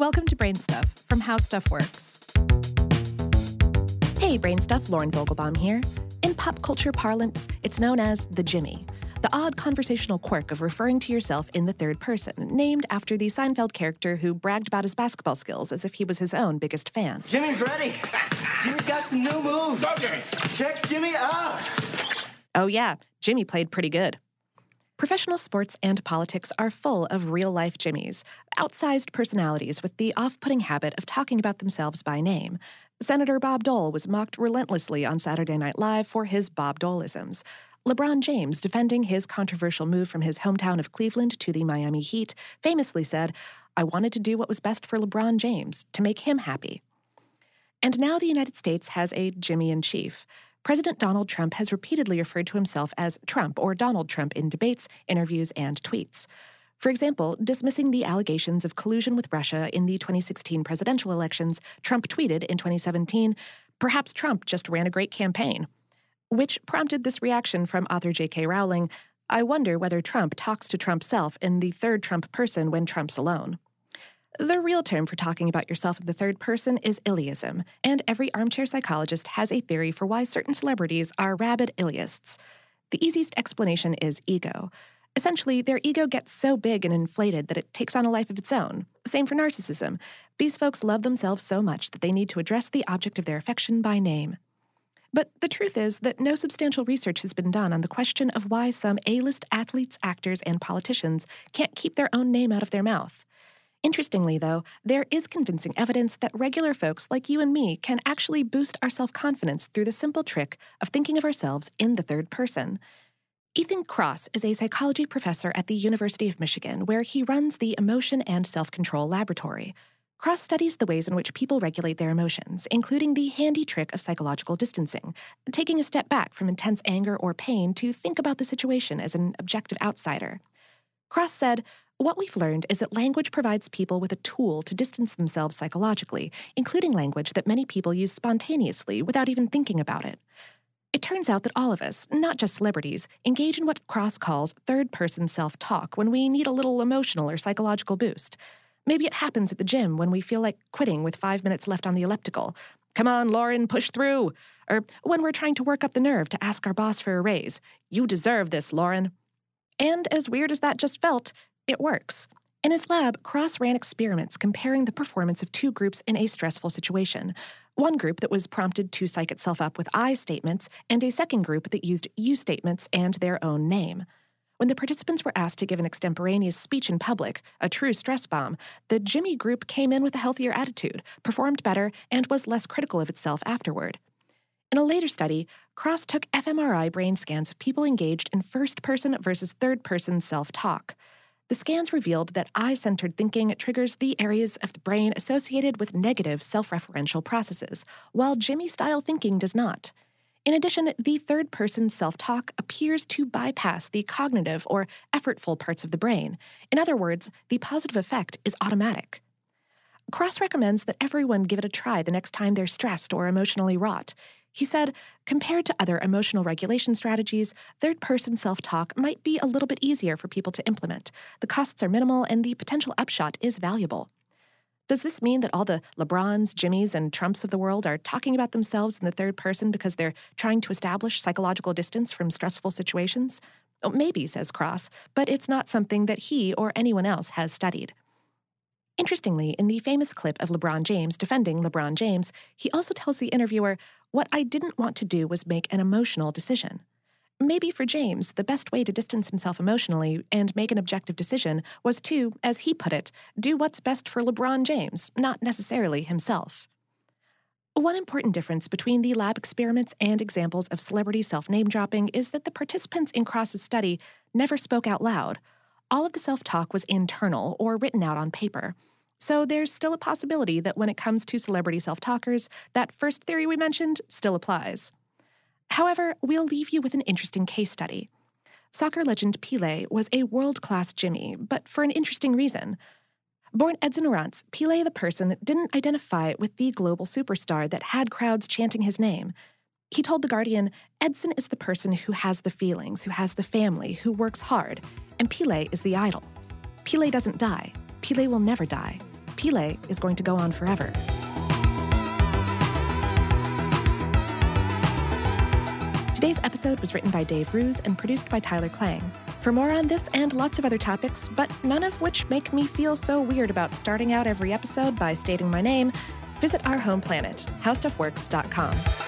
Welcome to Brain Stuff from How Stuff Works. Hey, Brain Stuff, Lauren Vogelbaum here. In pop culture parlance, it's known as the Jimmy, the odd conversational quirk of referring to yourself in the third person, named after the Seinfeld character who bragged about his basketball skills as if he was his own biggest fan. Jimmy's ready. Jimmy's got some new moves. Go, Jimmy. Check Jimmy out. Oh, yeah, Jimmy played pretty good. Professional sports and politics are full of real life Jimmies, outsized personalities with the off putting habit of talking about themselves by name. Senator Bob Dole was mocked relentlessly on Saturday Night Live for his Bob Doleisms. LeBron James, defending his controversial move from his hometown of Cleveland to the Miami Heat, famously said, I wanted to do what was best for LeBron James, to make him happy. And now the United States has a Jimmy in chief. President Donald Trump has repeatedly referred to himself as Trump or Donald Trump in debates, interviews, and tweets. For example, dismissing the allegations of collusion with Russia in the 2016 presidential elections, Trump tweeted in 2017, Perhaps Trump just ran a great campaign. Which prompted this reaction from author J.K. Rowling I wonder whether Trump talks to Trump self in the third Trump person when Trump's alone. The real term for talking about yourself in the third person is Illeism, and every armchair psychologist has a theory for why certain celebrities are rabid Illeists. The easiest explanation is ego. Essentially, their ego gets so big and inflated that it takes on a life of its own. Same for narcissism. These folks love themselves so much that they need to address the object of their affection by name. But the truth is that no substantial research has been done on the question of why some A list athletes, actors, and politicians can't keep their own name out of their mouth. Interestingly, though, there is convincing evidence that regular folks like you and me can actually boost our self confidence through the simple trick of thinking of ourselves in the third person. Ethan Kross is a psychology professor at the University of Michigan, where he runs the Emotion and Self Control Laboratory. Kross studies the ways in which people regulate their emotions, including the handy trick of psychological distancing, taking a step back from intense anger or pain to think about the situation as an objective outsider. Kross said, what we've learned is that language provides people with a tool to distance themselves psychologically, including language that many people use spontaneously without even thinking about it. It turns out that all of us, not just celebrities, engage in what Kross calls third person self talk when we need a little emotional or psychological boost. Maybe it happens at the gym when we feel like quitting with five minutes left on the elliptical. Come on, Lauren, push through. Or when we're trying to work up the nerve to ask our boss for a raise. You deserve this, Lauren. And as weird as that just felt, it works. In his lab, Kross ran experiments comparing the performance of two groups in a stressful situation. One group that was prompted to psych itself up with I statements, and a second group that used you statements and their own name. When the participants were asked to give an extemporaneous speech in public, a true stress bomb, the Jimmy group came in with a healthier attitude, performed better, and was less critical of itself afterward. In a later study, Kross took fMRI brain scans of people engaged in first person versus third person self talk. The scans revealed that eye centered thinking triggers the areas of the brain associated with negative self referential processes, while Jimmy style thinking does not. In addition, the third person self talk appears to bypass the cognitive or effortful parts of the brain. In other words, the positive effect is automatic. Kross recommends that everyone give it a try the next time they're stressed or emotionally wrought. He said, compared to other emotional regulation strategies, third person self talk might be a little bit easier for people to implement. The costs are minimal and the potential upshot is valuable. Does this mean that all the LeBrons, Jimmys, and Trumps of the world are talking about themselves in the third person because they're trying to establish psychological distance from stressful situations? Oh, maybe, says Kross, but it's not something that he or anyone else has studied. Interestingly, in the famous clip of LeBron James defending LeBron James, he also tells the interviewer, What I didn't want to do was make an emotional decision. Maybe for James, the best way to distance himself emotionally and make an objective decision was to, as he put it, do what's best for LeBron James, not necessarily himself. One important difference between the lab experiments and examples of celebrity self name dropping is that the participants in Kross's study never spoke out loud. All of the self talk was internal or written out on paper. So there's still a possibility that when it comes to celebrity self talkers, that first theory we mentioned still applies. However, we'll leave you with an interesting case study. Soccer legend Pele was a world class Jimmy, but for an interesting reason. Born Edson Arantes, Pele the person didn't identify with the global superstar that had crowds chanting his name. He told The Guardian Edson is the person who has the feelings, who has the family, who works hard, and Pele is the idol. Pele doesn't die. Pele will never die. Pele is going to go on forever. Today's episode was written by Dave Roos and produced by Tyler Klang. For more on this and lots of other topics, but none of which make me feel so weird about starting out every episode by stating my name, visit our home planet, howstuffworks.com.